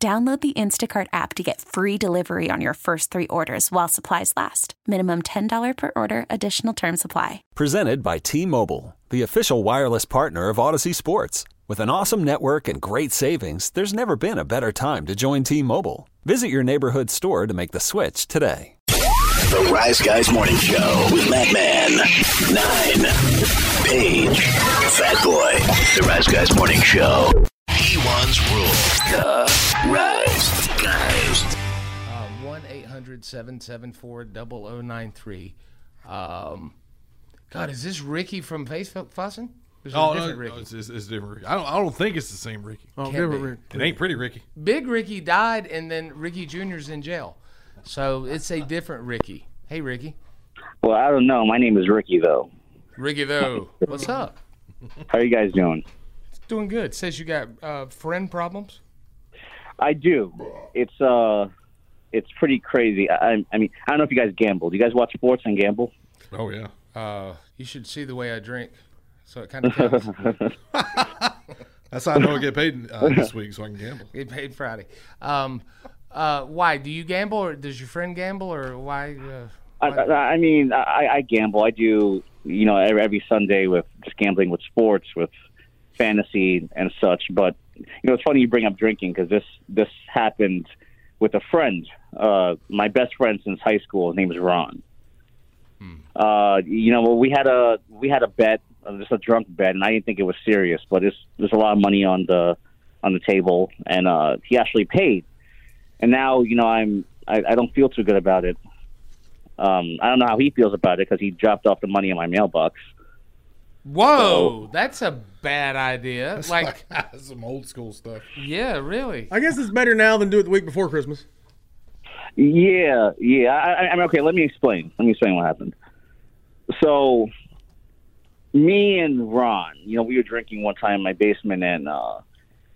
Download the Instacart app to get free delivery on your first three orders while supplies last. Minimum $10 per order, additional term supply. Presented by T Mobile, the official wireless partner of Audacy Sports. With an awesome network and great savings, there's never been a better time to join T Mobile. Visit your neighborhood store to make the switch today. The Rise Guys Morning Show with Matt Man, Nine, Paige, Fat Boy. The Rise Guys Morning Show. He-One's Rule. The Rise Guys. Uh, 1 800 774 0093. Um, God, is this Ricky from Facebook fussing? Is it a Oh, no, different no, Ricky? it's, it's, it's different. Ricky. I don't. I don't think it's the same Ricky. Oh, Can't give it, be. Rick. It ain't pretty Ricky. Big Ricky died, and then Ricky Jr.'s in jail. So it's a different Ricky. Hey, Ricky. Well, I don't know. My name is Ricky, though. Ricky, though. What's up? How are you guys doing? Doing good. Says you got uh, friend problems? I do. It's uh, it's pretty crazy. I, I mean, I don't know if you guys gamble. Do you guys watch sports and gamble? Oh yeah. Uh, you should see the way I drink. So it kind of. That's how I know I get paid uh, this week, so I can gamble. Get paid Friday. Um, uh, why? Do you gamble, or does your friend gamble, or why? Uh, I, I, I mean, I, I gamble. I do. You know, every, every Sunday with just gambling with sports, with fantasy and such. But you know, it's funny you bring up drinking because this this happened with a friend. Uh, my best friend since high school. His name is Ron. Uh, you know, we had a we had a bet, uh, just a drunk bet, and I didn't think it was serious, but it's, there's a lot of money on the on the table, and uh, he actually paid. And now, you know, I'm I, I don't feel too good about it. Um, I don't know how he feels about it because he dropped off the money in my mailbox. Whoa, that's a bad idea. Like, That's some old school stuff. yeah, really. I guess it's better now than do it the week before Christmas. Yeah, yeah. I, I, I mean, okay. Let me explain. Let me explain what happened. So, me and Ron, you know, we were drinking one time in my basement, and uh,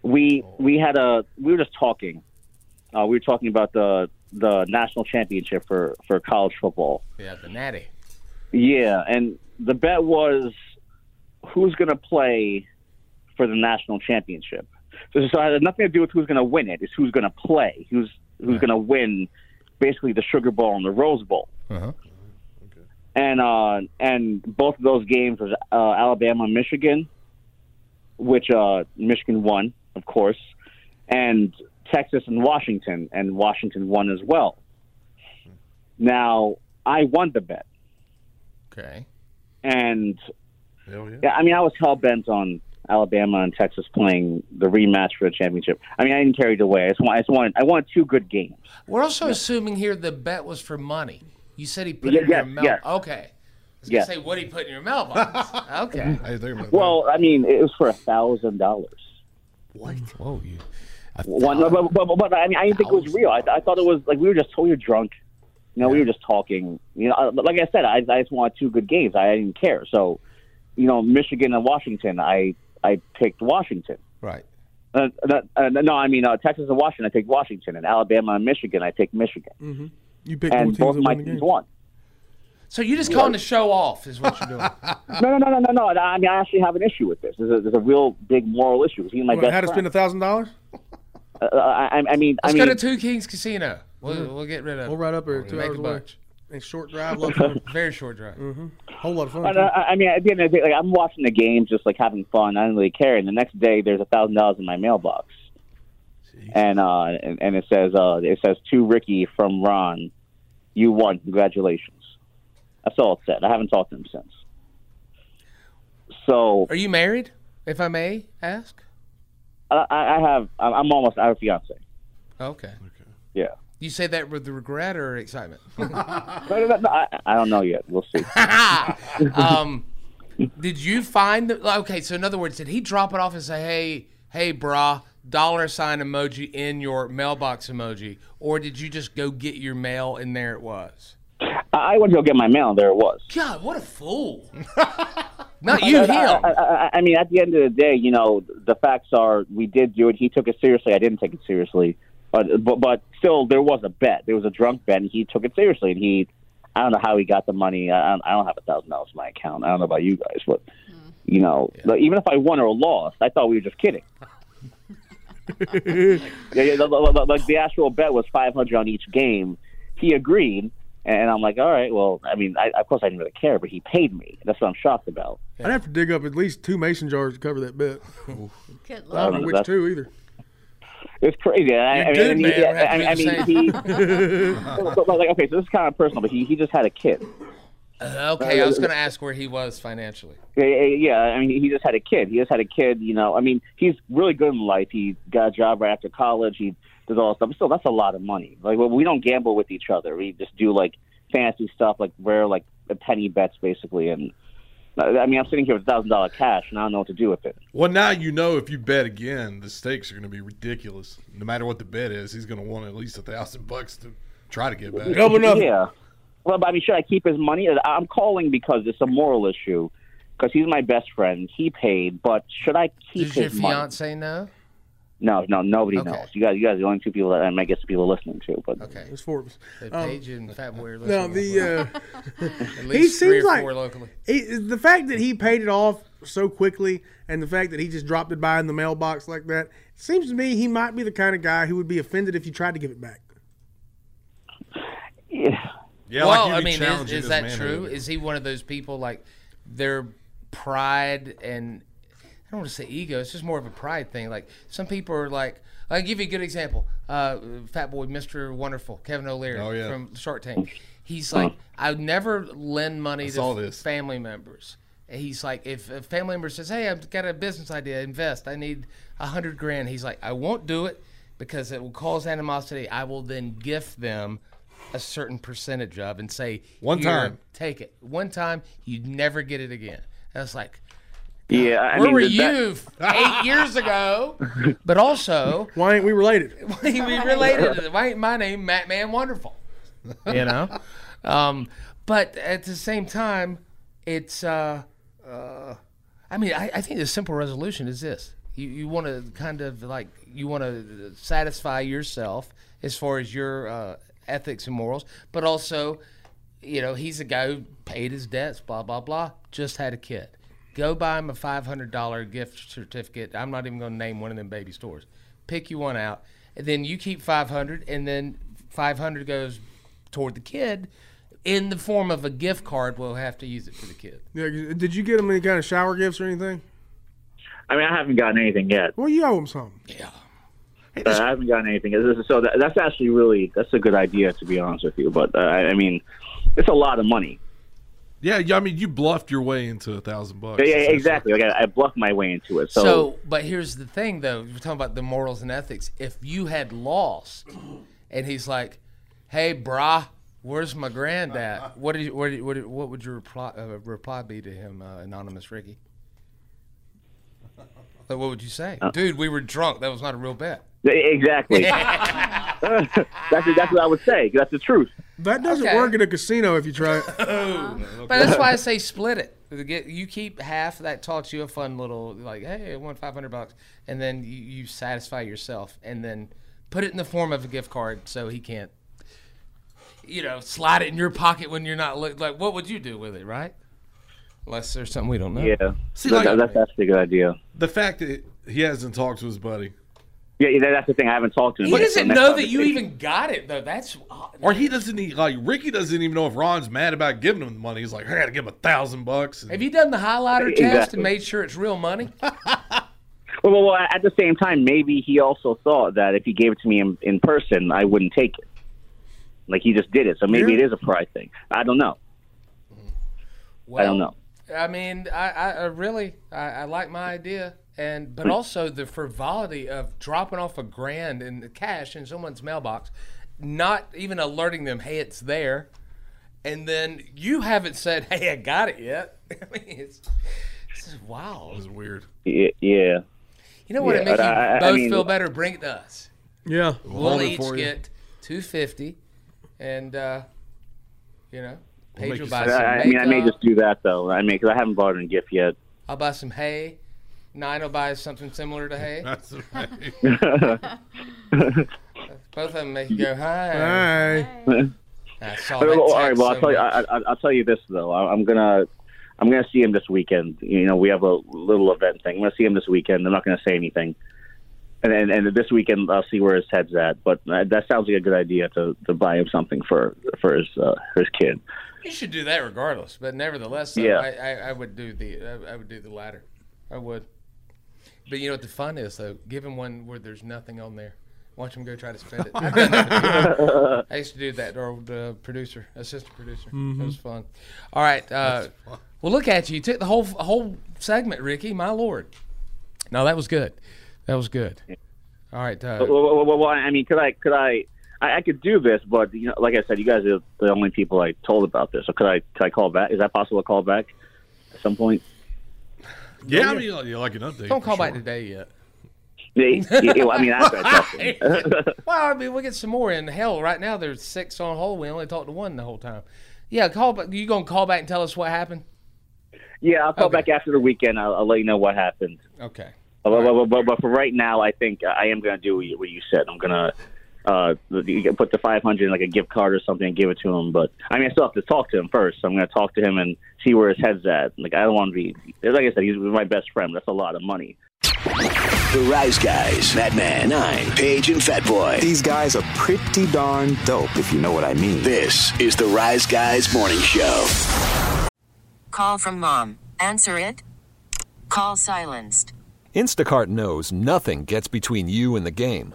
we we had a we were just talking. Uh, we were talking about the the national championship for for college football. Yeah, the natty. Yeah, and the bet was who's going to play for the national championship. So, so it has nothing to do with who's going to win it. It's who's going to play. Who's who's going to win, basically the Sugar Bowl and the Rose Bowl. Uh-huh. And uh, and both of those games was uh, Alabama and Michigan, which uh, Michigan won, of course, and Texas and Washington, and Washington won as well. Now I won the bet. Okay. and Hell yeah. yeah, I mean, I was hell bent on Alabama and Texas playing the rematch for the championship. I mean, I didn't carry it away. I just want, I just wanted, I wanted two good games. We're also assuming here the bet was for money. You said he put Yeah, it in your mouth. mail. yes. Okay. I was Yes. gonna say what he put in your mailbox. okay. I about Well, I mean, it was for a thousand dollars. What? Whoa, you. One, but, but, but, but I mean, I didn't think it was real. I, I thought it was like we were just we were drunk. You know, we were just talking. You know, uh, like I said, I, I just wanted two good games. I didn't care. So, you know, Michigan and Washington, I I picked Washington. Right. Uh, uh, no, I mean uh, Texas and Washington. I picked Washington, and Alabama and Michigan. I picked Michigan, You picked and both both teams that my teams won. So you're just calling the show off, is what you're doing. No, no, no, no, no, no. I mean, I actually have an issue with this. There's a, there's a real big moral issue. He's my What, best how to friend. spend a thousand dollars? Uh, I, I mean, Let's I mean, go to Two Kings Casino. We'll, we'll get rid of. It. We'll ride up there two Make hours a away. bunch. A short drive, lot of fun. Very short drive. whole lot of fun. I. I I mean, at the end of the day, like, I'm watching the game, just like having fun. I don't really care. And the next day, there's a thousand dollars in my mailbox, and uh, and, and it says uh, it says to Ricky from Ron, you won. Congratulations. That's all it said. I haven't talked to him since. So Are you married, if I may ask? I, I I have. I'm I'm almost. I have a fiance. Okay. Yeah. You say that with regret or excitement? No, no, no, no, I, I don't know yet. We'll see. um, did you find the, okay? So in other words, did he drop it off and say, "Hey, hey, brah, dollar sign emoji in your mailbox emoji, or did you just go get your mail and there it was? I, I went to go get my mail, and there it was. God, what a fool! Not you, him. I, I, I mean, at the end of the day, you know, the facts are we did do it. He took it seriously. I didn't take it seriously, but but but still, there was a bet. There was a drunk bet, and he took it seriously. And he, I don't know how he got the money. I, I don't have a thousand dollars in my account. I don't know about you guys, but you know, like, even if I won or lost, I thought we were just kidding. yeah, yeah, the- the- the- like the actual bet was five hundred on each game. He agreed, and I'm like, all right, well, I mean, I, of course I didn't really care, but he paid me. That's what I'm shocked about. I'd have to dig up at least two mason jars to cover that bet. I don't know which two either. It's crazy. I, I, good, I mean, man. he, I, I mean, he. so, so, like, okay, so this is kind of personal, but he, he just had a kid. Uh, okay, I was going to ask where he was financially. Yeah, I mean, he- just had a kid. He just had a kid. You know, I mean, he's really good in life. He got a job right after college. He does all stuff. Still, that's a lot of money. Like, well, we don't gamble with each other. We just do like fancy stuff, like rare, like penny bets, basically. And I mean, I'm sitting here with thousand dollar cash, and I don't know what to do with it. Well, now you know if you bet again, the stakes are going to be ridiculous. No matter what the bet is, he's going to want at least a thousand bucks to try to get back. Double nothing. Yeah. Well, but I mean, should I keep his money? Uh, I'm calling because it's a moral issue. Because he's my best friend. He paid, but should I keep his money? Does your his money? fiance know? No, no, nobody Okay. knows. You guys, you guys are the only two people that I guess people listening to. But Okay. It's Forbes. They Um, Paige and Fat Boy are Now listening. the uh, At least three seems or like- four locally. he, the fact that he paid it off so quickly, and the fact that he just dropped it by in the mailbox like that, seems to me he might be the kind of guy who would be offended if you tried to give it back. yeah, Yeah, well, like I mean, is, is that manhood. true? Is he one of those people like their pride and I don't want to say ego. It's just more of a pride thing. Like some people are like, I'll give you a good example. Uh, Fat Boy, Mr. Wonderful, Kevin O'Leary Oh, yeah. from Shark Tank. He's like, I would never lend money to this. family members. And He's like, if a family member says, "Hey, I've got a business idea, invest. I need a hundred grand," he's like, "I won't do it because it will cause animosity. I will then gift them a certain percentage of and say, One "Here, time." take it. One time, you never get it again." And it's like, yeah. I where mean, were that- you eight years ago? But also, Why ain't we related? we related. Why ain't my name Matt Man Wonderful? You know, um, but at the same time, it's. Uh, uh, I mean, I, I think the simple resolution is this: you you want to kind of like you want to satisfy yourself as far as your uh, ethics and morals, but also, you know, he's a guy who paid his debts, blah blah blah. Just had a kid. Go buy him a five hundred dollar gift certificate. I'm not even going to name one of them baby stores. Pick you one out, and then you keep five hundred, and then five hundred goes toward the kid in the form of a gift card. We'll have to use it for the kid. Yeah, did you get him any kind of shower gifts or anything? I mean, I haven't gotten anything yet. Well, you owe him something. Yeah. I haven't gotten anything. So that, that's actually really that's a good idea to be honest with you. But uh, I I mean, it's a lot of money. Yeah, yeah, I mean, you bluffed your way into a thousand bucks. Yeah, yeah, exactly. Like I, I bluffed my way into it. So, So, but here's the thing, though. We're talking about the morals and ethics. If you had lost, and he's like, "Hey, brah, where's my granddad?" What did you, what, did, what, did- what would your reply, uh, reply be to him, uh, anonymous Ricky? Like, what would you say, uh, dude? We were drunk. That was not a real bet. Exactly. that's that's what I would say. That's the truth. That doesn't Okay. work in a casino if you try it. Oh. But that's why I say split it. You keep half. That taught you a fun little like, hey, I won five hundred bucks, and then you, you satisfy yourself, and then put it in the form of a gift card so he can't, you know, slide it in your pocket when you're not look, like. What would you do with it, right? Unless there's something we don't know. Yeah. See, That- like- that's actually a good idea. The fact that he hasn't talked to his buddy, Yeah, yeah, that's the thing. I haven't talked to him. He yet, so doesn't next know that you even got it though. That's uh, or he doesn't e- like Ricky doesn't even know if Ron's mad about giving him the money. He's like, I got to give him a thousand bucks. have you done the highlighter test and made sure it's real money? Well, well, well, at the same time, maybe he also thought that if he gave it to me in, in person, I wouldn't take it. Like he just did it, so maybe Yeah. it is a pride thing. I don't know. I don't know. I mean, I, I, I really, I, I like my idea, and but also the frivolity of dropping off a grand in the cash in someone's mailbox, not even alerting them, hey, it's there, and then you haven't said, hey, I got it yet. I mean, it's, it's just wild. It's weird. Y- Yeah. You know what? Yeah, it make you I- I- I both mean- feel better. Bring it to us. Yeah. We'll hold it each get two fifty, and uh, you know, We'll make Paige will you buy I, some I mean, I may just do that though. I mean, because I haven't bought her a gift yet. I'll buy some hay. Nine will buy something similar to hay. That's right. Both of them make you go hi. Hey. I saw But, that all right, well, I'll so tell you. I, I, I'll tell you this though. I, I'm gonna, I'm gonna see him this weekend. You know, we have a little event thing. I'm gonna see him this weekend. I'm not gonna say anything. And then, and this weekend, I'll see where his head's at. But uh, that sounds like a good idea to, to buy him something for for his uh, for his kid. You should do that regardless, but nevertheless, Yeah. I, I, I would do the I, I would do the latter. I would. But you know what the fun is though? Give him one where there's nothing on there. Watch him go try to spend it. I've done that before. I used to do that. Or the producer, assistant producer. It was fun. All right. Uh, well, look at you. You took the whole whole segment, Ricky. My lord. No, that was good. That was good. All right. Uh, Well, well, well, well, I mean, could I could I, I I could do this, but you know, like I said, you guys are the only people I told about this. So could I could I call back? Is that possible to call back at some point? yeah, I mean, you like, you like an update. don't for call sure. back today yet. Yeah, yeah, well, I mean, after I talk. Well, I mean, we'll get some more. In hell, right now there's six on hold. We only talked to one the whole time. Yeah, call back. You gonna call back and tell us what happened? Yeah, I'll call Okay. back after the weekend. I'll, I'll let you know what happened. Okay. But, but, but, but for right now, I think I am going to do what you, what you said. I'm going to uh, you can put the 500 in like a gift card or something and give it to him. But I mean, I still have to talk to him first. So I'm going to talk to him and see where his head's at. Like I don't want to be, like I said, he's my best friend. That's a lot of money. The Rise Guys, Madman, Nine, Paige, and Fat Boy. These guys are pretty darn dope, if you know what I mean. This is the Rise Guys Morning Show. Call from mom. Answer it. Call silenced. Instacart knows nothing gets between you and the game.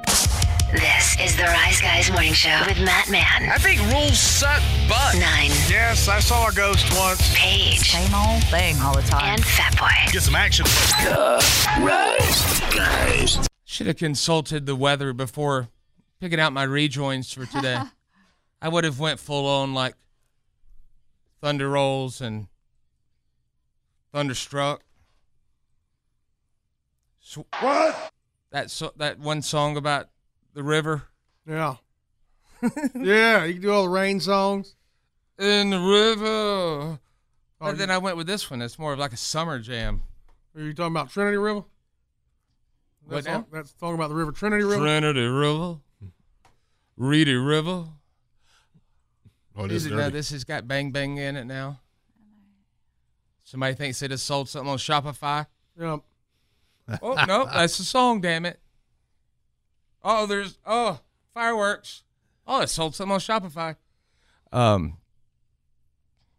This is the Rise Guys Morning Show with Matt Man. I think rules suck butt. Nine. Yes, I saw a ghost once. Paige. Same old thing all the time. And Fat Boy. Get some action. The Rise Guys. Should have consulted the weather before picking out my rejoins for today. I would have went full on like thunder rolls and thunderstruck. So, What? that so, that one song about the river Yeah. yeah, you can do all the rain songs. in the river. Oh, But then I went with this one. It's more of like a summer jam. Are you talking about Trinity River? That's, now? all- that's talking about the river Trinity River. Trinity River, Reedy River. Oh, this is it now? This has got bang bang in it now. Somebody thinks they just sold something on Shopify. yeah. Oh no, that's the song. Damn it. Oh, there's oh fireworks. Oh, it sold something on Shopify. Um,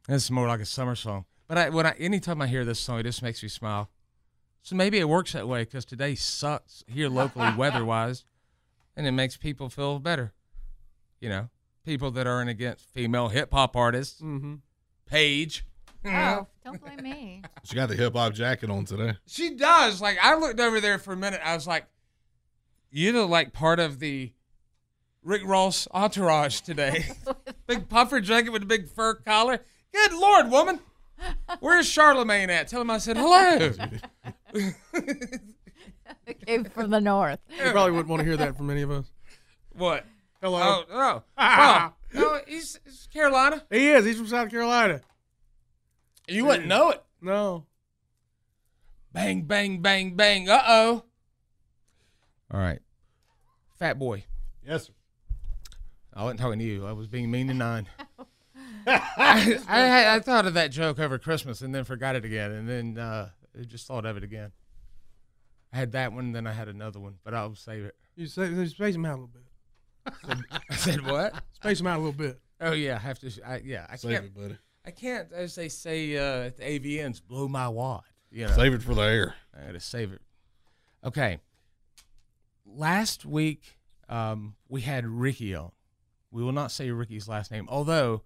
this is more like a summer song. But I when I anytime I hear this song, it just makes me smile. So maybe it works that way because today sucks here locally weather wise, and it makes people feel better. You know, people that aren't against female hip hop artists. Mm-hmm. Paige. Oh, don't blame me. She got the hip hop jacket on today. She does. Like I looked over there for a minute. I was like, "You know, like part of the Rick Ross entourage today. big puffer jacket with a big fur collar. Good Lord, woman. Where's Charlemagne at? Tell him I said hello. Came from the north. You probably wouldn't want to hear that from any of us. what? Hello. Oh, oh. oh. No, he's, he's Carolina. He is. He's from South Carolina. You wouldn't know it. No. Bang, bang, bang, bang. Uh oh. All right. Fat boy. Yes, sir. I wasn't talking to you. I was being mean to nine. I, I, I thought of that joke over Christmas and then forgot it again, and then uh, I just thought of it again. I had that one, then I had another one, but I'll save it. You say, space him out a little bit. I said what? Space him out a little bit. Oh yeah, I have to. I, yeah, I Save can't. it, buddy. I can't, as they say uh, at the AVNs, blow my wad. You know, Save it for the air. I got to save it. Okay. Last week, um, we had Ricky on. We will not say Ricky's last name, although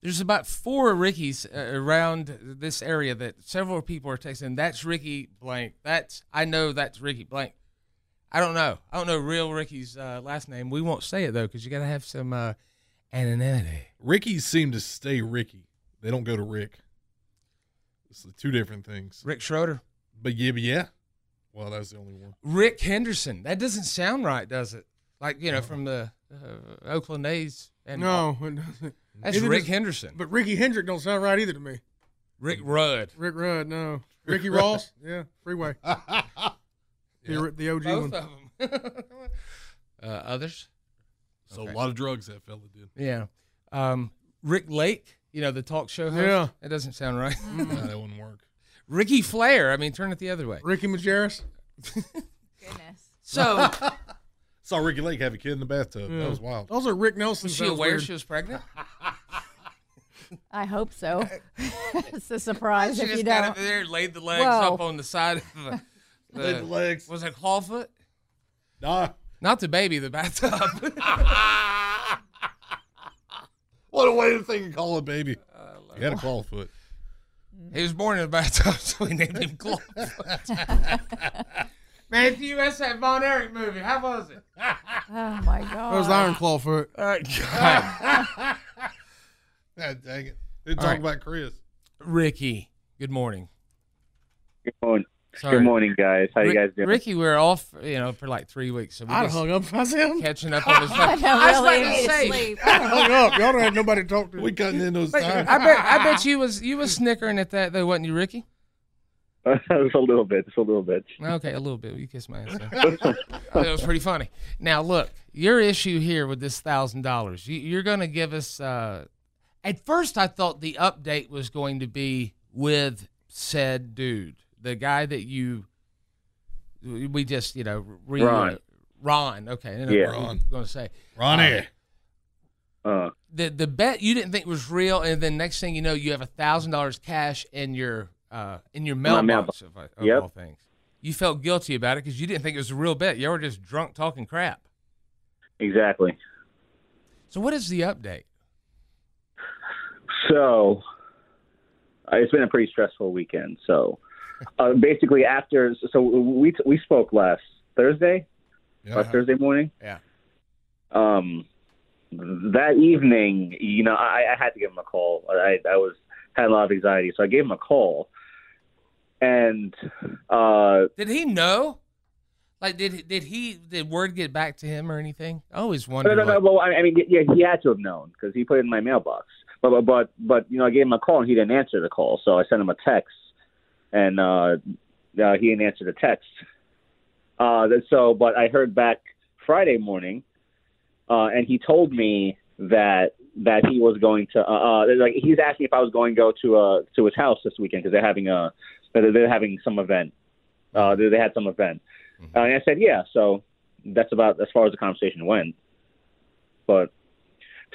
there's about four Rickies uh, around this area that several people are texting. That's Ricky blank. That's I know that's Ricky blank. I don't know. I don't know real Ricky's uh, last name. We won't say it though because you got to have some uh, anonymity. Rickies seem to stay Ricky. They don't go to Rick. It's two different things. Rick Schroder, But yeah, but yeah. Well, that's the only one. Rick Henderson. That doesn't sound right, does it? Like you know from the uh, Oakland A's. And No, it doesn't. That's Neither Rick does- Henderson. But Ricky Hendrick don't sound right either to me. Rick Rudd. Rick Rudd, no. Ricky Ross, yeah, freeway. The, the OG Both one. of them. uh, others? So Okay. a lot of drugs that fella did. Yeah. Um, Rick Lake, you know, the talk show host. Yeah. That doesn't sound right. Nah, that wouldn't work. Ricky Flair. I mean, turn it the other way. Ricky Majerus. Goodness. So, Saw Ricki Lake have a kid in the bathtub. Yeah. That was wild. Those are Rick Nelson. was she aware weird. she was pregnant? I hope so. it's a surprise she if you just got don't. up there, laid the legs Whoa. up on the side of the, Laid the legs. Was it clawfoot? Nah. Not the baby, the bathtub. What a way to think and call it, baby. Uh, he had a claw foot. he was born in the bathtub, so we named him Clawfoot. Matthew, that's that Von Erich movie. How was it? Oh my god. That was Iron Claw foot. Uh, God. God dang it. Didn't All talk right. about Chris. Ricky, good morning. Good morning. Sorry. Good morning, guys. How you guys doing? Ricky, we're off, you know, for like three weeks. So we I'd hung up if I said him. catching up on his I phone. know, I was really about to say, sleep. I hung up. Y'all don't have nobody to talk to. We cutting in those but times. I bet, I bet you was you was snickering at that though, wasn't you, Ricky? just a little bit. Just a little bit. Okay, a little bit. You kiss my ass. there. that was pretty funny. Now look, your issue here with this thousand dollars, you're going to give us. Uh, at first, I thought the update was going to be with said dude, the guy that you. We just, you know, re- Ron. Ron. Okay, Yeah. Ron. Going to say Ronnie. Uh, the the bet you didn't think was real, and then next thing you know, you have a thousand dollars cash in your uh in your mailbox mailbox. of, of Yep. all things. You felt guilty about it because you didn't think it was a real bet. You were just drunk talking crap. exactly. So what is the update? So uh, it's been a pretty stressful weekend. So uh, basically, after so we we spoke last Thursday, Yeah. last Thursday morning. Yeah. Um, that evening, you know, I, I had to give him a call. I I was had a lot of anxiety, so I gave him a call, and uh, Did he know? Like did did he did word get back to him or anything? I always wondered. No, no, no. Well, I mean, yeah, he had to have known because he put it in my mailbox. But, but, but, but, you know, I gave him a call and he didn't answer the call, so I sent him a text, and uh, uh, he didn't answer the text. Uh, so, but I heard back Friday morning, uh, and he told me that that he was going to, uh, uh, like, he's asking if I was going to go to uh to his house this weekend because they're having a, they're they're having some event. Uh, they, they had some event, uh, and I said, yeah. So that's about as far as the conversation went. But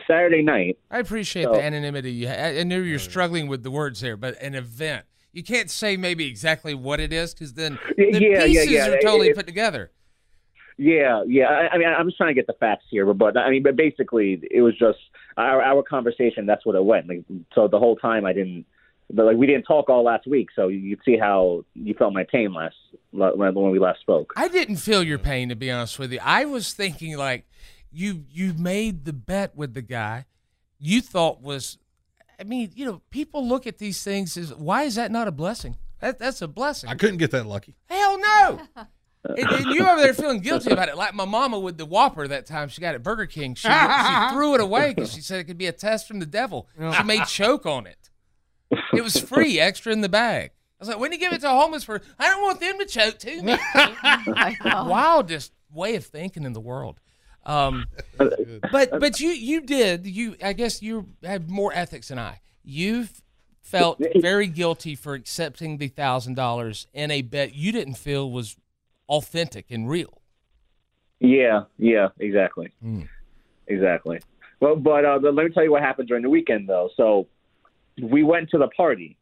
Saturday night, I appreciate So- the anonymity. You ha- I I knew you're struggling with the words there, but an event. You can't say maybe exactly what it is because then the yeah, yeah, pieces yeah. are totally It- put together. Yeah, yeah. I, I mean, I'm just trying to get the facts here, but, but I mean, but basically, it was just our our conversation. That's what it went. Like, so the whole time, I didn't, but like, we didn't talk all last week. So you could see how you felt my pain last when when we last spoke. I didn't feel your pain to be honest with you. I was thinking like you you made the bet with the guy you thought was I mean, you know, people look at these things as why is that not a blessing? That, that's a blessing. I couldn't get that lucky. Hell no. and, and you over there feeling guilty about it, like my mama with the Whopper that time she got at Burger King. She, she threw it away because she said it could be a test from the devil. She made choke on it. It was free, extra in the bag. I was like, when you give it to a homeless person, I don't want them to choke too. Me. Wildest way of thinking in the world. Um, but but you you did you I guess you have more ethics than I. You've felt very guilty for accepting the thousand dollars in a bet you didn't feel was authentic and real. Yeah, yeah, exactly, exactly. Well, but uh, let me tell you what happened during the weekend, though. So we went to the party.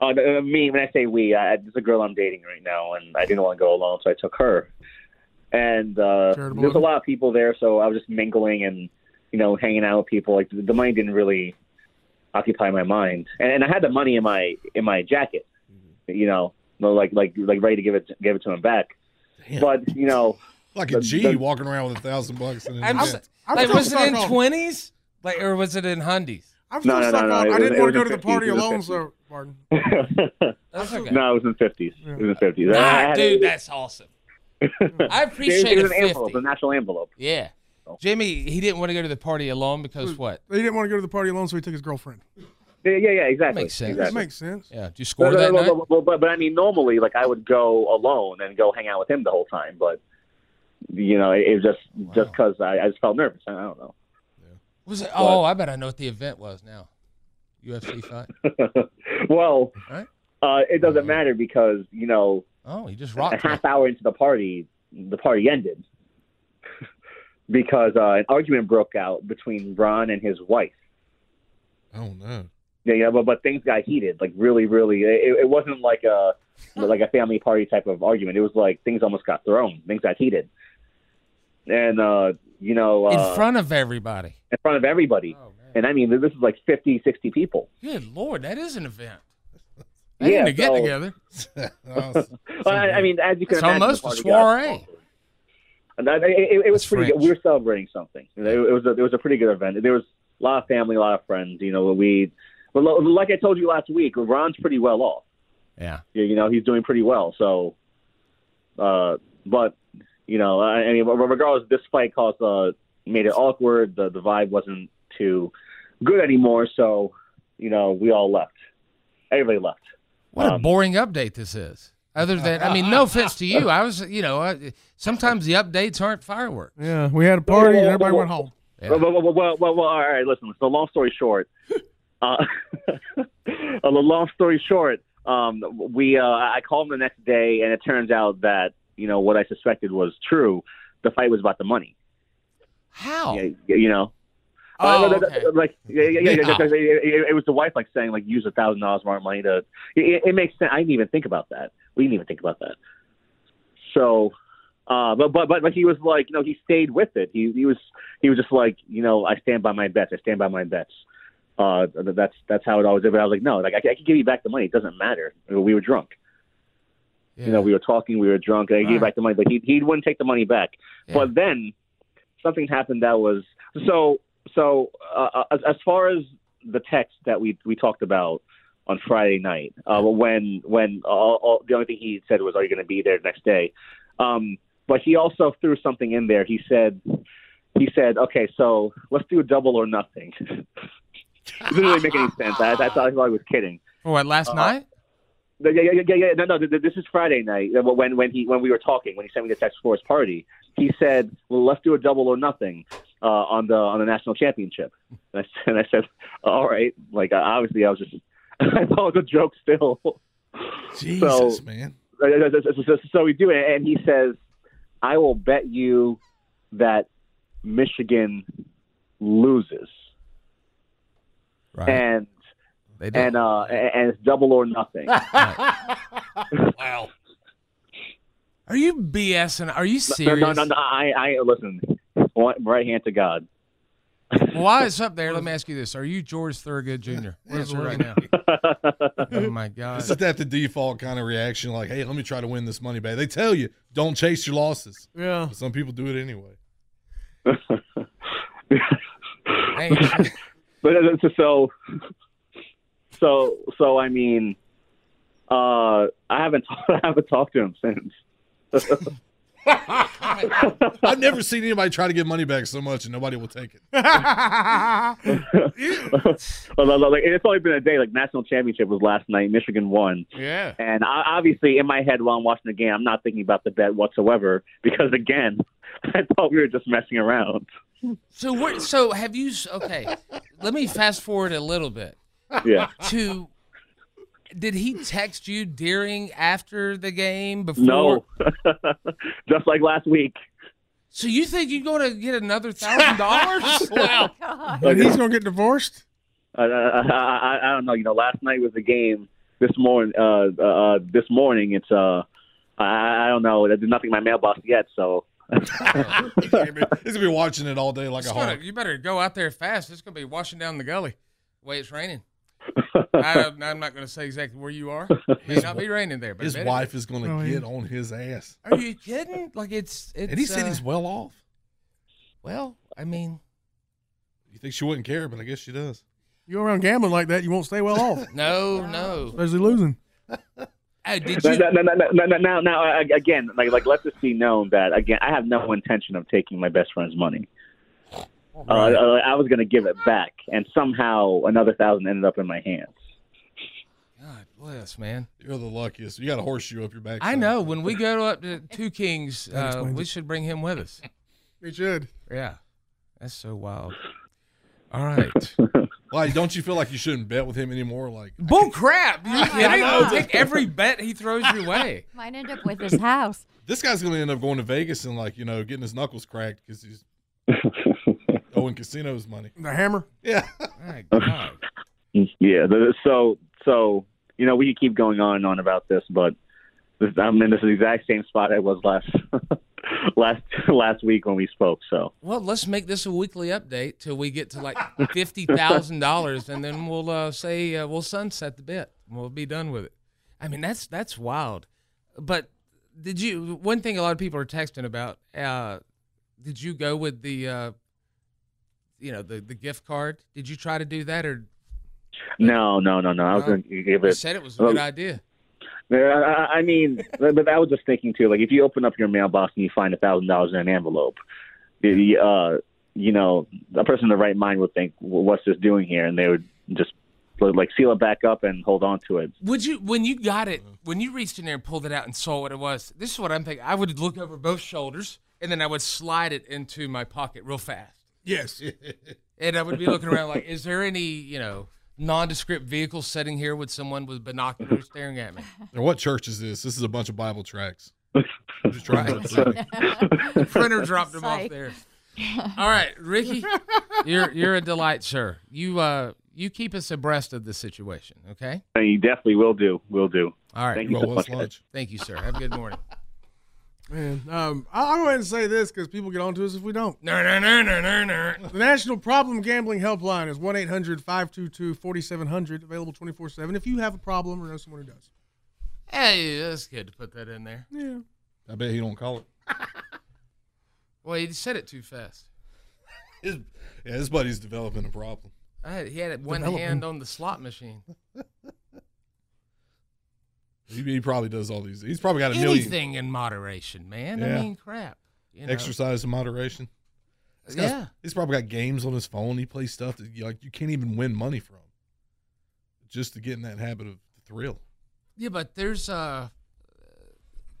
Uh, uh, me, when I say we, I, there's a girl I'm dating right now, and I didn't want to go alone, so I took her. And uh, Charitable there's a lot of people there, so I was just mingling and you know hanging out with people. Like the money didn't really occupy my mind, and, and I had the money in my in my jacket, you know, like like like ready to give it give it to him back. But you know, Like a the- G the- walking around with a thousand bucks in his I'm hand. s- like, was it in twenties, like, or was it in hundies? I'm No, still no, stuck no, no, on. I was- didn't want to go to the party 50s, it was alone, so pardon. That's okay. No, it was in fifties. It was in fifties. Nah, dude, that's awesome. I appreciate it a was an envelope, fifty. a national envelope. Yeah, Jimmy, he didn't want to go to the party alone because what? He didn't want to go to the party alone, so he took his girlfriend. Yeah, yeah, yeah, exactly. That Makes sense. That makes sense. Yeah, did you score But, that but, night? but, but, but, but I mean, normally, like I would go alone and go hang out with him the whole time, but you know, it, it was just just because I, I just felt nervous. I don't know. Was it? Oh, I bet I know what the event was now. UFC fight. well, Right? uh, it doesn't matter because you know, Oh, he just a rocked me. half hour into the party, the party ended because uh, an argument broke out between Ron and his wife. Oh no. Yeah, yeah, but but things got heated, like really, really. It, it wasn't like a like a family party type of argument. It was like things almost got thrown. Things got heated, and uh, you know, uh, in front of everybody. in front of everybody. and I mean, this is like 50, 60 people. Good lord, that is an event. They Yeah, to get so- together. Well, I, I mean, as you can It's imagine, almost a soiree. And that- it, it, it was That's pretty good. We were celebrating something. Know, It, was a, it was a pretty good event. There was a lot of family, a lot of friends. You know, we, but like I told you last week, Ron's pretty well off. Yeah. Yeah, you know, he's doing pretty well. So, uh, but you know, I, I mean, regardless, this fight caused uh, made it awkward. The the vibe wasn't too good anymore. So, you know, we all left. Everybody left. What a Um, boring update this is. Other than, I mean, no offense to you. I was, you know, I, sometimes the updates aren't fireworks. Yeah, we had a party and everybody went home. Well, well, well, well, well, well, all right. Listen. So, long story short, uh, a long story short, um, we uh, I called him the next day, and it turns out that you know what I suspected was true. The fight was about the money. How? Yeah, you know. Oh, Uh, okay. Like, yeah, yeah, yeah, yeah. It, it, was the wife like saying like use a thousand dollars more money to. It, it makes sense. I didn't even think about that. We didn't even think about that. So, uh, but but but but he was like, you know, he stayed with it. He he was he was just like, you know, I stand by my bets. I stand by my bets. Uh, that's that's how it always is. But I was like, no, like I, I can give you back the money. It doesn't matter. We were drunk. You know, we were talking. We were drunk. And I gave Right. back the money, but he he wouldn't take the money back. But then something happened that was so so. Uh, as, as far as the text that we we talked about on Friday night, uh, when when all, all, the only thing he said was, "Are you going to be there the next day?" Um, but he also threw something in there. He said he said, "Okay, so let's do a double or nothing." it didn't really make any sense. I, I thought I he was kidding. For what, last Uh, night? Yeah, yeah, yeah, yeah. No, no. th- th- This is Friday night uh, when when he when we were talking when he sent me the text for his party. He said, "Well, let's do a double or nothing uh, on the on the national championship." And I, and I said, "All right." Like uh, obviously, I was just I thought it was a joke still. Jesus, so, man. uh, So, so, so we do it, and he says, "I will bet you that Michigan loses." Right. And They do. and uh and it's double or nothing. wow. Are you BSing? Are you serious? no, no, no. I, I listen. Right hand to God. Well, while it's up there, let me ask you this: Are you George Thurgood Jr.? Answer right now. oh my God! This is that the default kind of reaction, like, "Hey, let me try to win this money back." They tell you don't chase your losses. Yeah. But some people do it anyway. Dang. but uh, so so so I mean, uh, I haven't I haven't talked to him since. I've never seen anybody try to get money back so much and nobody will take it. Like, it's only been a day. Like national championship was last night. Michigan won. Yeah. And I, obviously, in my head while I'm watching the game, I'm not thinking about the bet whatsoever because again, I thought we were just messing around. So what? So have you? Okay, let me fast forward a little bit. Yeah. To did he text you during after the game before? No, just like last week. So you think you're going to get another thousand dollars? Wow. And he's gonna get divorced. I, I, I, I don't know. You know, last night was the game. This morning, uh, uh, this morning, it's uh, I, I don't know. There's nothing in my mailbox yet, so. He's gonna be watching it all day like It's a hawk. you better go out there fast. It's going to be washing down the gully. The way it's raining. I, I'm not going to say exactly where you are. It may not be raining there, but His wife is going to Oh, get yeah. on his ass. Are you kidding? Like it's, it's And he said uh, he's well off. Well, I mean, You think she wouldn't care, but I guess she does. You go around gambling like that, you won't stay well off. no, no. Especially losing. Hey, did No, you? no, no, no, no, no, now, now, uh, again, like, like, let this be known that again, I have no intention of taking my best friend's money. Uh, uh, I was going to give it back, and somehow another thousand ended up in my hands. God bless, man. You're the luckiest. You got a horseshoe up your back. I know. When we go up to Two Kings, uh, we should bring him with us. We should. Yeah, that's so wild. All right. Why don't you feel like you shouldn't bet with him anymore? Like Bull crap! You I kidding? know. I'll take every bet he throws your way. Might end up with his house. this guy's going to end up going to Vegas and like you know getting his knuckles cracked because he's owing casinos money. The hammer. Yeah. God. Yeah. So, so you know, we could keep going on and on about this, but this, I'm in this exact same spot I was last last last week when we spoke. So. Well, let's make this a weekly update till we get to like fifty thousand dollars, and then we'll uh, say uh, we'll sunset the bet. and We'll be done with it. I mean, that's that's wild. But did you? One thing a lot of people are texting about. Uh, did you go with the, uh, you know, the the gift card? Did you try to do that, or No, no, no, no. I was No. going to give it. you said it was a good idea? I, mean, but but I was just thinking too. Like, if you open up your mailbox and you find a thousand dollars in an envelope, the, uh, you know, a person in the right mind would think, well, "What's this doing here?" And they would just like seal it back up and hold on to it. Would you, when you got it, when you reached in there and pulled it out and saw what it was? This is what I'm thinking. I would look over both shoulders and then I would slide it into my pocket real fast. Yes. And I would be looking around like, is there any, you know, nondescript vehicle sitting here with someone with binoculars staring at me? Now, what church is this? This is a bunch of Bible tracks. Just trying to The printer dropped them off there. All right, Ricky, you're you're a delight, sir. You uh you keep us abreast of the situation, okay? And you definitely will do. Will do. All right. Thank you so much. guys. Thank you, sir. Have a good morning. Man, um, I'll I'll go ahead and say this because people get on to us if we don't. No, no, no, no, no, no. The National Problem Gambling Helpline is 1 800 522 4700, available 24 7 if you have a problem or know someone who does. Hey, that's good to put that in there. Yeah. I bet he don't call it. Well, he said it too fast. His, yeah, his buddy's developing a problem. I had, he had one Developing. hand on the slot machine. He, he probably does all these. He's probably got a million. Anything in moderation, man. I mean, crap. You know? Exercise in moderation. Yeah. he's probably got games on his phone. He plays stuff that you, like you can't even win money from. Just to get in that habit of thrill. Yeah, but there's uh,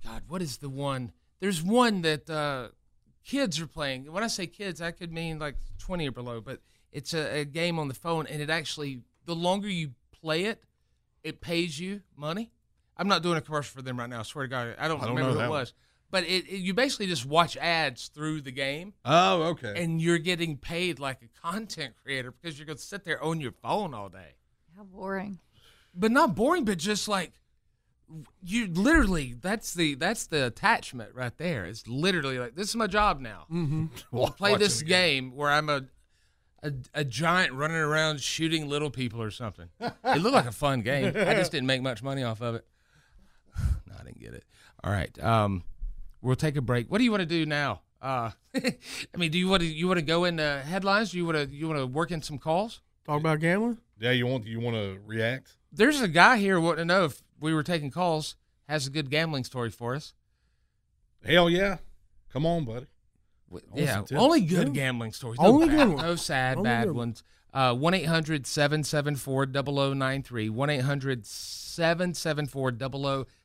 God, what is the one? There's one that uh, kids are playing. When I say kids, I could mean like 20 or below. But it's a, a game on the phone, and it actually, the longer you play it, it pays you money. I'm not doing a commercial for them right now. I swear to God, I don't, I don't remember know who that it one. was. But it, it, you basically just watch ads through the game. Oh, okay. And you're getting paid like a content creator because you're going to sit there on your phone all day. How boring. But not boring, but just like you literally that's the that's the attachment right there. It's literally like this is my job now. Mm-hmm. I'll play this the game where I'm a, a a giant running around shooting little people or something. It looked like a fun game. I just didn't make much money off of it. No, I didn't get it. All right. Um we'll take a break. What do you want to do now? Uh, I mean, do you want to you want to go into headlines? Do you want to you want to work in some calls? Talk about gambling. Yeah, you want you want to react? There's a guy here wanting to know if we were taking calls. Has a good gambling story for us. Hell yeah! Come on, buddy. I want Yeah, some only good gambling stories. No Only bad- good ones. No sad, Only bad good ones. Uh, 1 800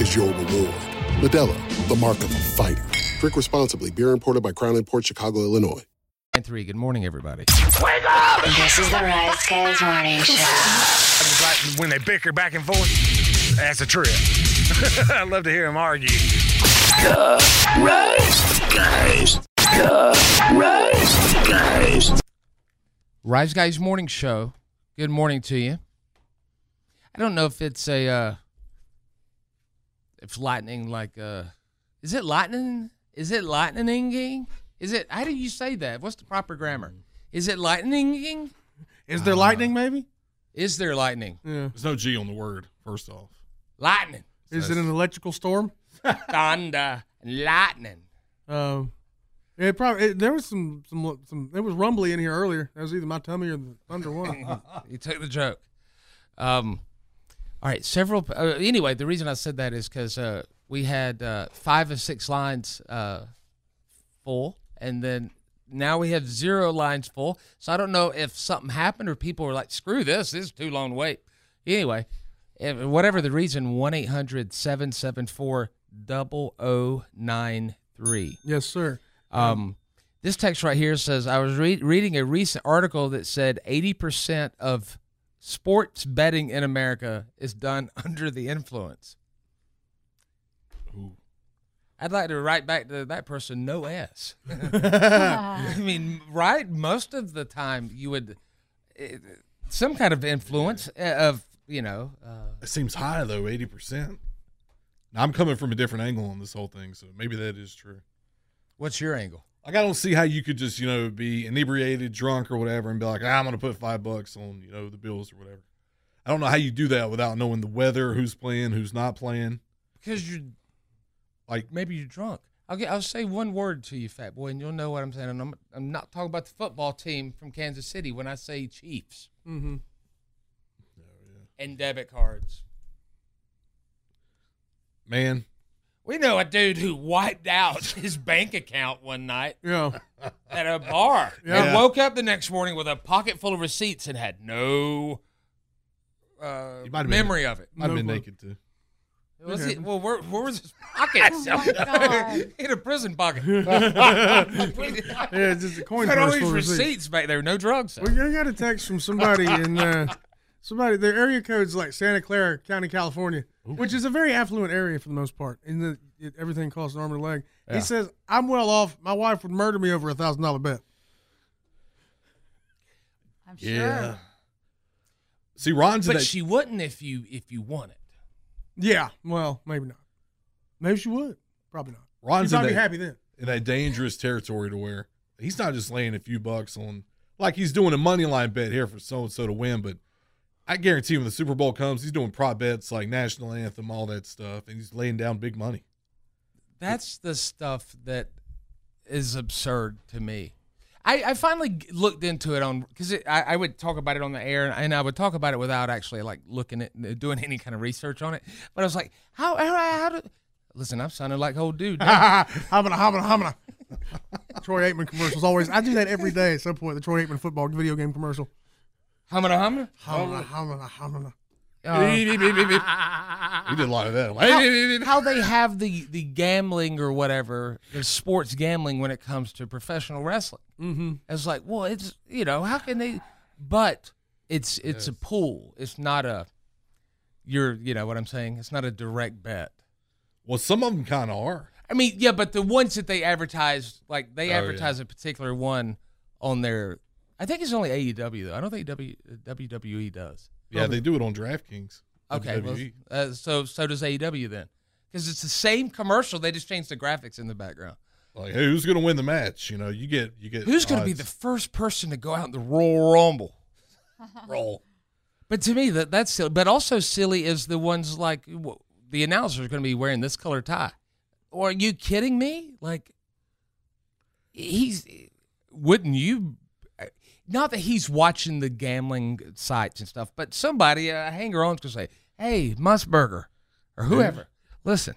is your reward. Modelo, the mark of a fighter. Drink responsibly. Beer imported by Crown Port Chicago, Illinois. And three. Good morning, everybody. Wake up! This is the Rise Guys Morning Show. I just like when they bicker back and forth. That's a trip. I love to hear them argue. The Rise Guys. The Rise Guys. Rise Guys Morning Show. Good morning to you. I don't know if it's a uh if lightning like uh is it lightning? Is it lightninging? Is it how do you say that? What's the proper grammar? Is it lightninging? Is there lightning? Maybe. Is there lightning? Yeah. There's no G on the word. First off, Lightning. Is it an electrical storm? Thunder and lightning. Um, it probably it, there was some some some. It was rumbly in here earlier. That was either my tummy or the thunder one. you took the joke. Um, all right, several. Uh, anyway, the reason I said that is because uh, we had uh, five of six lines uh, full, and then now we have zero lines full. So I don't know if something happened or people were like, "Screw this! This is too long to wait." Anyway, if, whatever the reason, one 774 0093 yes, sir. um, this text right here says I was re- reading a recent article that said 80% of sports betting in America is done under the influence. I'd like to write back to that person, no S. I mean, right? Most of the time, you would eh, some kind of influence eh, of you know. Uh, it seems high though, eighty percent. I'm coming from a different angle on this whole thing, so maybe that is true. What's your angle? Like I don't see how you could just you know be inebriated, drunk, or whatever, and be like, ah, I'm going to put five bucks on you know the Bills or whatever. I don't know how you do that without knowing the weather, who's playing, who's not playing. Because you're like maybe you're drunk. I'll get. I'll say one word to you, fat boy, and you'll know what I'm saying. And I'm, I'm not talking about the football team from Kansas City when I say Chiefs Mm-hmm. and debit cards. Man, We know a dude who wiped out his bank account one night Yeah. at a bar Yeah. and woke up the next morning with a pocket full of receipts and had no uh, might memory been, of it. Might have been No clue. naked too. Was Okay. it, well, where, where was his pockets? Oh in a prison pocket. yeah, just a coin Had purse all these receipts. receipts back there. No drugs. We I got a text from somebody in uh, somebody. Their area code's like Santa Clara County, California, which is a very affluent area for the most part. And the, it, everything costs an arm and a leg. Yeah. He says, "I'm well off. My wife would murder me over a thousand dollar bet." I'm Yeah. See, Ron's in but that. she wouldn't if you if you won it. Yeah, well, maybe not. Maybe she would. Probably not. Ron's She'd in probably be happy then. in that dangerous territory to where he's not just laying a few bucks on like he's doing a money line bet here for so and so to win, but I guarantee when the Super Bowl comes, he's doing prop bets like national anthem, all that stuff, and he's laying down big money. That's the stuff that is absurd to me. I, I finally looked into it on because I, I would talk about it on the air and, and I would talk about it without actually like looking at uh, doing any kind of research on it. But I was like, how how how do listen? I'm sounding like old dude. now. Hamina, hamina, hamina. Troy Aikman commercials always. I do that every day at some point. The Troy Aikman football video game commercial. Hamina, hamina, hamina, hamina, hamina. Uh, he did a lot of that. how, how they have the the gambling or whatever the sports gambling when it comes to professional wrestling. Mm-hmm. It's like, well, it's you know, how can they? But it's it's a pool. It's not a. You're you know what I'm saying. It's not a direct bet. Well, some of them kind of are. I mean, yeah, but the ones that they advertise, like they Oh, advertise a particular one on their. I think it's only AEW though. I don't think w, WWE does. Yeah, they do it on DraftKings. Okay, well, uh, so so does AEW then, because it's the same commercial. They just changed the graphics in the background. like, hey, who's gonna win the match? You know, you get you get Who's going to be the first person to go out in the Royal Rumble? roll? But to me, that that's silly. But also silly is the ones like w- the announcer is going to be wearing this color tie. Or are you kidding me? Like he's wouldn't you? Not that he's watching the gambling sites and stuff, but somebody a hanger on's going to say, "Hey, Musburger or whoever, listen,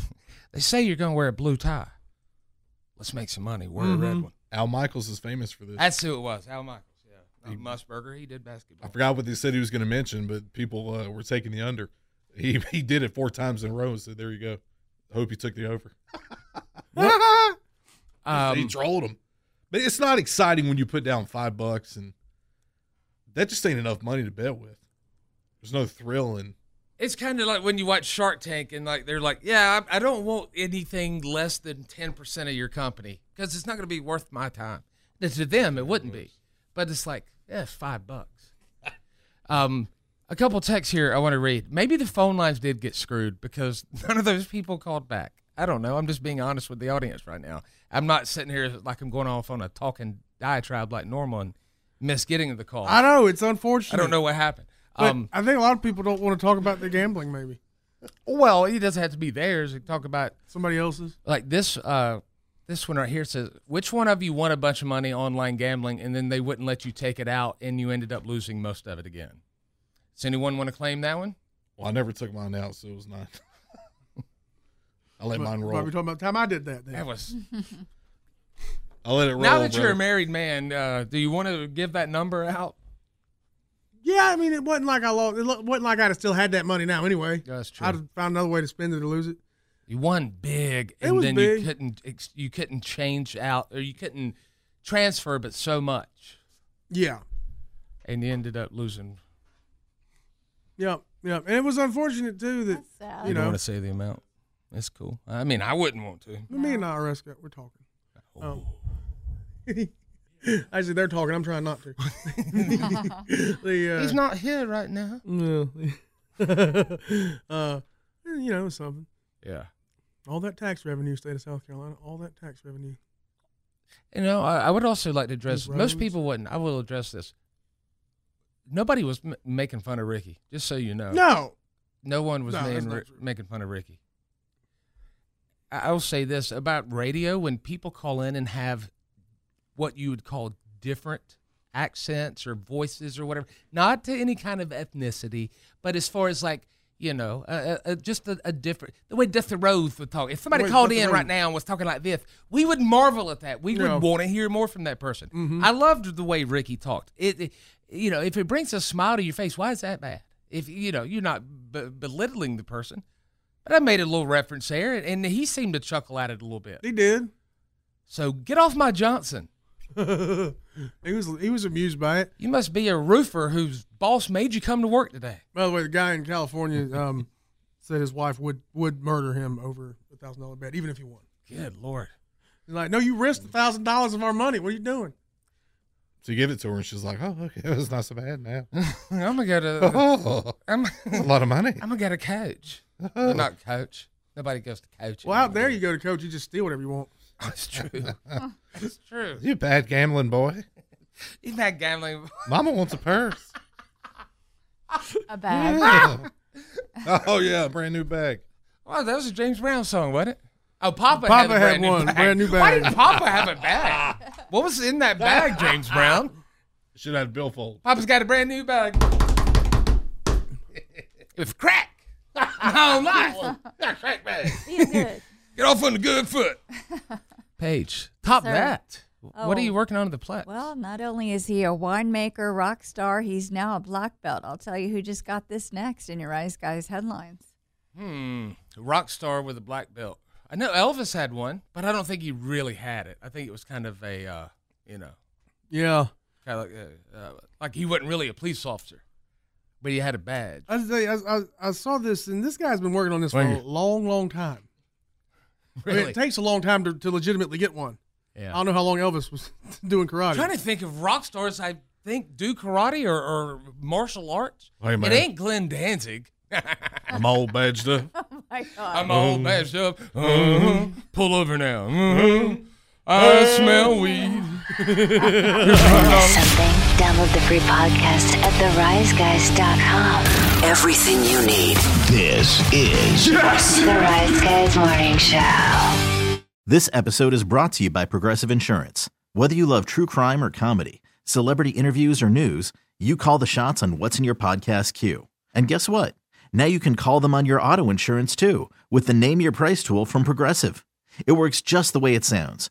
they say you're going to wear a blue tie. Let's make some money. Wear a red one." Al Michaels is famous for this. That's who it was. Al Michaels. Yeah, Not Musburger. He did basketball. I forgot what they said he was going to mention, but people uh, were taking the under. He he did it four times in a row. and said, "There you go." I hope you took the over. Um, he trolled him, it's not exciting when you put down five bucks and that just ain't enough money to bet with. There's no thrill in. It's kind of like when you watch Shark Tank and like they're like, yeah, I, I don't want anything less than ten percent of your company because it's not going to be worth my time. And to them, it wouldn't be, but it's like, yeah, five bucks. um, a couple texts here I want to read. Maybe the phone lines did get screwed because none of those people called back. I don't know. I'm just being honest with the audience right now. I'm not sitting here like I'm going off on a talking diatribe like normal and miss getting the call. I know it's unfortunate. I don't know what happened. But um, I think a lot of people don't want to talk about their gambling. Maybe Well, it doesn't have to be theirs. We can talk about somebody else's. like this. Uh, this one right here says, "Which one of you won a bunch of money online gambling, and then they wouldn't let you take it out, and you ended up losing most of it again?" Does anyone want to claim that one? Well, I never took mine out, so it was not. I let But- mine but roll. we talking about the time I did that. Then. That was. I let it roll. now that you're a married man, uh, do you want to give that number out? Yeah, I mean, it wasn't like I lost. It wasn't like I'd have still had that money now anyway. That's true. I'd have found another way to spend it or lose it. You won big, It and was then big. you couldn't you couldn't change out or you couldn't transfer, but so much, Yeah, and you ended up losing. yeah, yeah, and it was unfortunate too that sad. you You don't want to say the amount. It's cool. I mean, I wouldn't want to. me and the IRS got we're talking. Oh. Um, actually, they're talking. I'm trying not to. the, uh, He's not here right now. No. uh, you know something. Yeah. All that tax revenue, state of South Carolina. All that tax revenue. You know, I, I would also like to address. Most people wouldn't. I will address this. Nobody was m- making fun of Ricky. Just so you know. No. No one was No, that's making, not Ri- true. making fun of Ricky. I, I will say this about radio: when people call in and have what you would call different accents or voices or whatever, not to any kind of ethnicity, but as far as like you know, uh, uh, just a, a different the way Death Rose would talk. If somebody way called in right now and was talking like this, we would marvel at that. We Yeah. would want to hear more from that person. Mhm. I loved the way Ricky talked. It, it- you know, if it brings a smile to your face, why is that bad? If you know, you're not b- belittling the person. But I made a little reference there, and he seemed to chuckle at it a little bit. He did. So get off my Johnson. he was he was amused by it. You must be a roofer whose boss made you come to work today. By the way, the guy in California um, said his wife would would murder him over a thousand dollar bet, even if he won. Good lord. He's like, no, you risked a thousand dollars of our money. What are you doing? So you give it to her, and she's like, "Oh, okay, it's not so bad now." I'm gonna get a. Oh, I'm, a lot of money. I'm gonna get a coach. Well, oh. not coach. Nobody goes to coach. Well, out there you go to coach, you just steal whatever you want. That's true. That's true. You bad gambling boy. You bad gambling. Mama wants a purse. A bag. Yeah. oh yeah, a brand new bag. Oh, that was a James Brown song, wasn't it? Oh, Papa, Papa had, a had brand one, new bag. brand new Why bag. did Papa have a bag? What was in that bag, James Brown? Should have had billfold. Papa's got a brand new bag. With crack. No, not. Got a crack bag. He's good. Get off on the good foot. Paige, top Sir. that. What are Oh. you working on at the plat? Well, not only is he a winemaker, rock star, he's now a black belt. I'll tell you who just got this next in your Rise Guys headlines. Hmm. Rock star with a black belt. I know Elvis had one, but I don't think he really had it. I think it was kind of a, uh, you know, Yeah. kind of like, uh, uh, like he wasn't really a police officer, but he had a badge. I, say, I, I, I saw this, and this guy's been working on this for a long, long time. I mean, it takes a long time to, to legitimately get one. Yeah. I don't know how long Elvis was doing karate. I'm trying to think of rock stars I think do karate or, or martial arts. Hey, man. It ain't Glenn Danzig. I'm all badged up. Oh my God. I'm all bashed up. Uh-huh. Pull over now. Uh-huh. I smell weed. Miss something? Download the free podcast at theriseguys.com. Everything you need. This is The Rise Guys Morning Show. This episode is brought to you by Progressive Insurance. Whether you love true crime or comedy, celebrity interviews or news, you call the shots on what's in your podcast queue. And guess what? Now you can call them on your auto insurance too with the Name Your Price tool from Progressive. It works just the way it sounds.